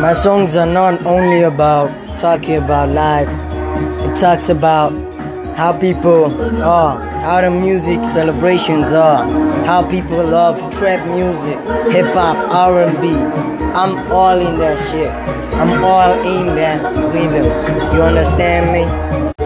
My songs are not only about talking about life. It talks about how people are, how the music celebrations are, how people love trap music, hip hop, R&B. I'm all in that shit. I'm all in that rhythm. You understand me?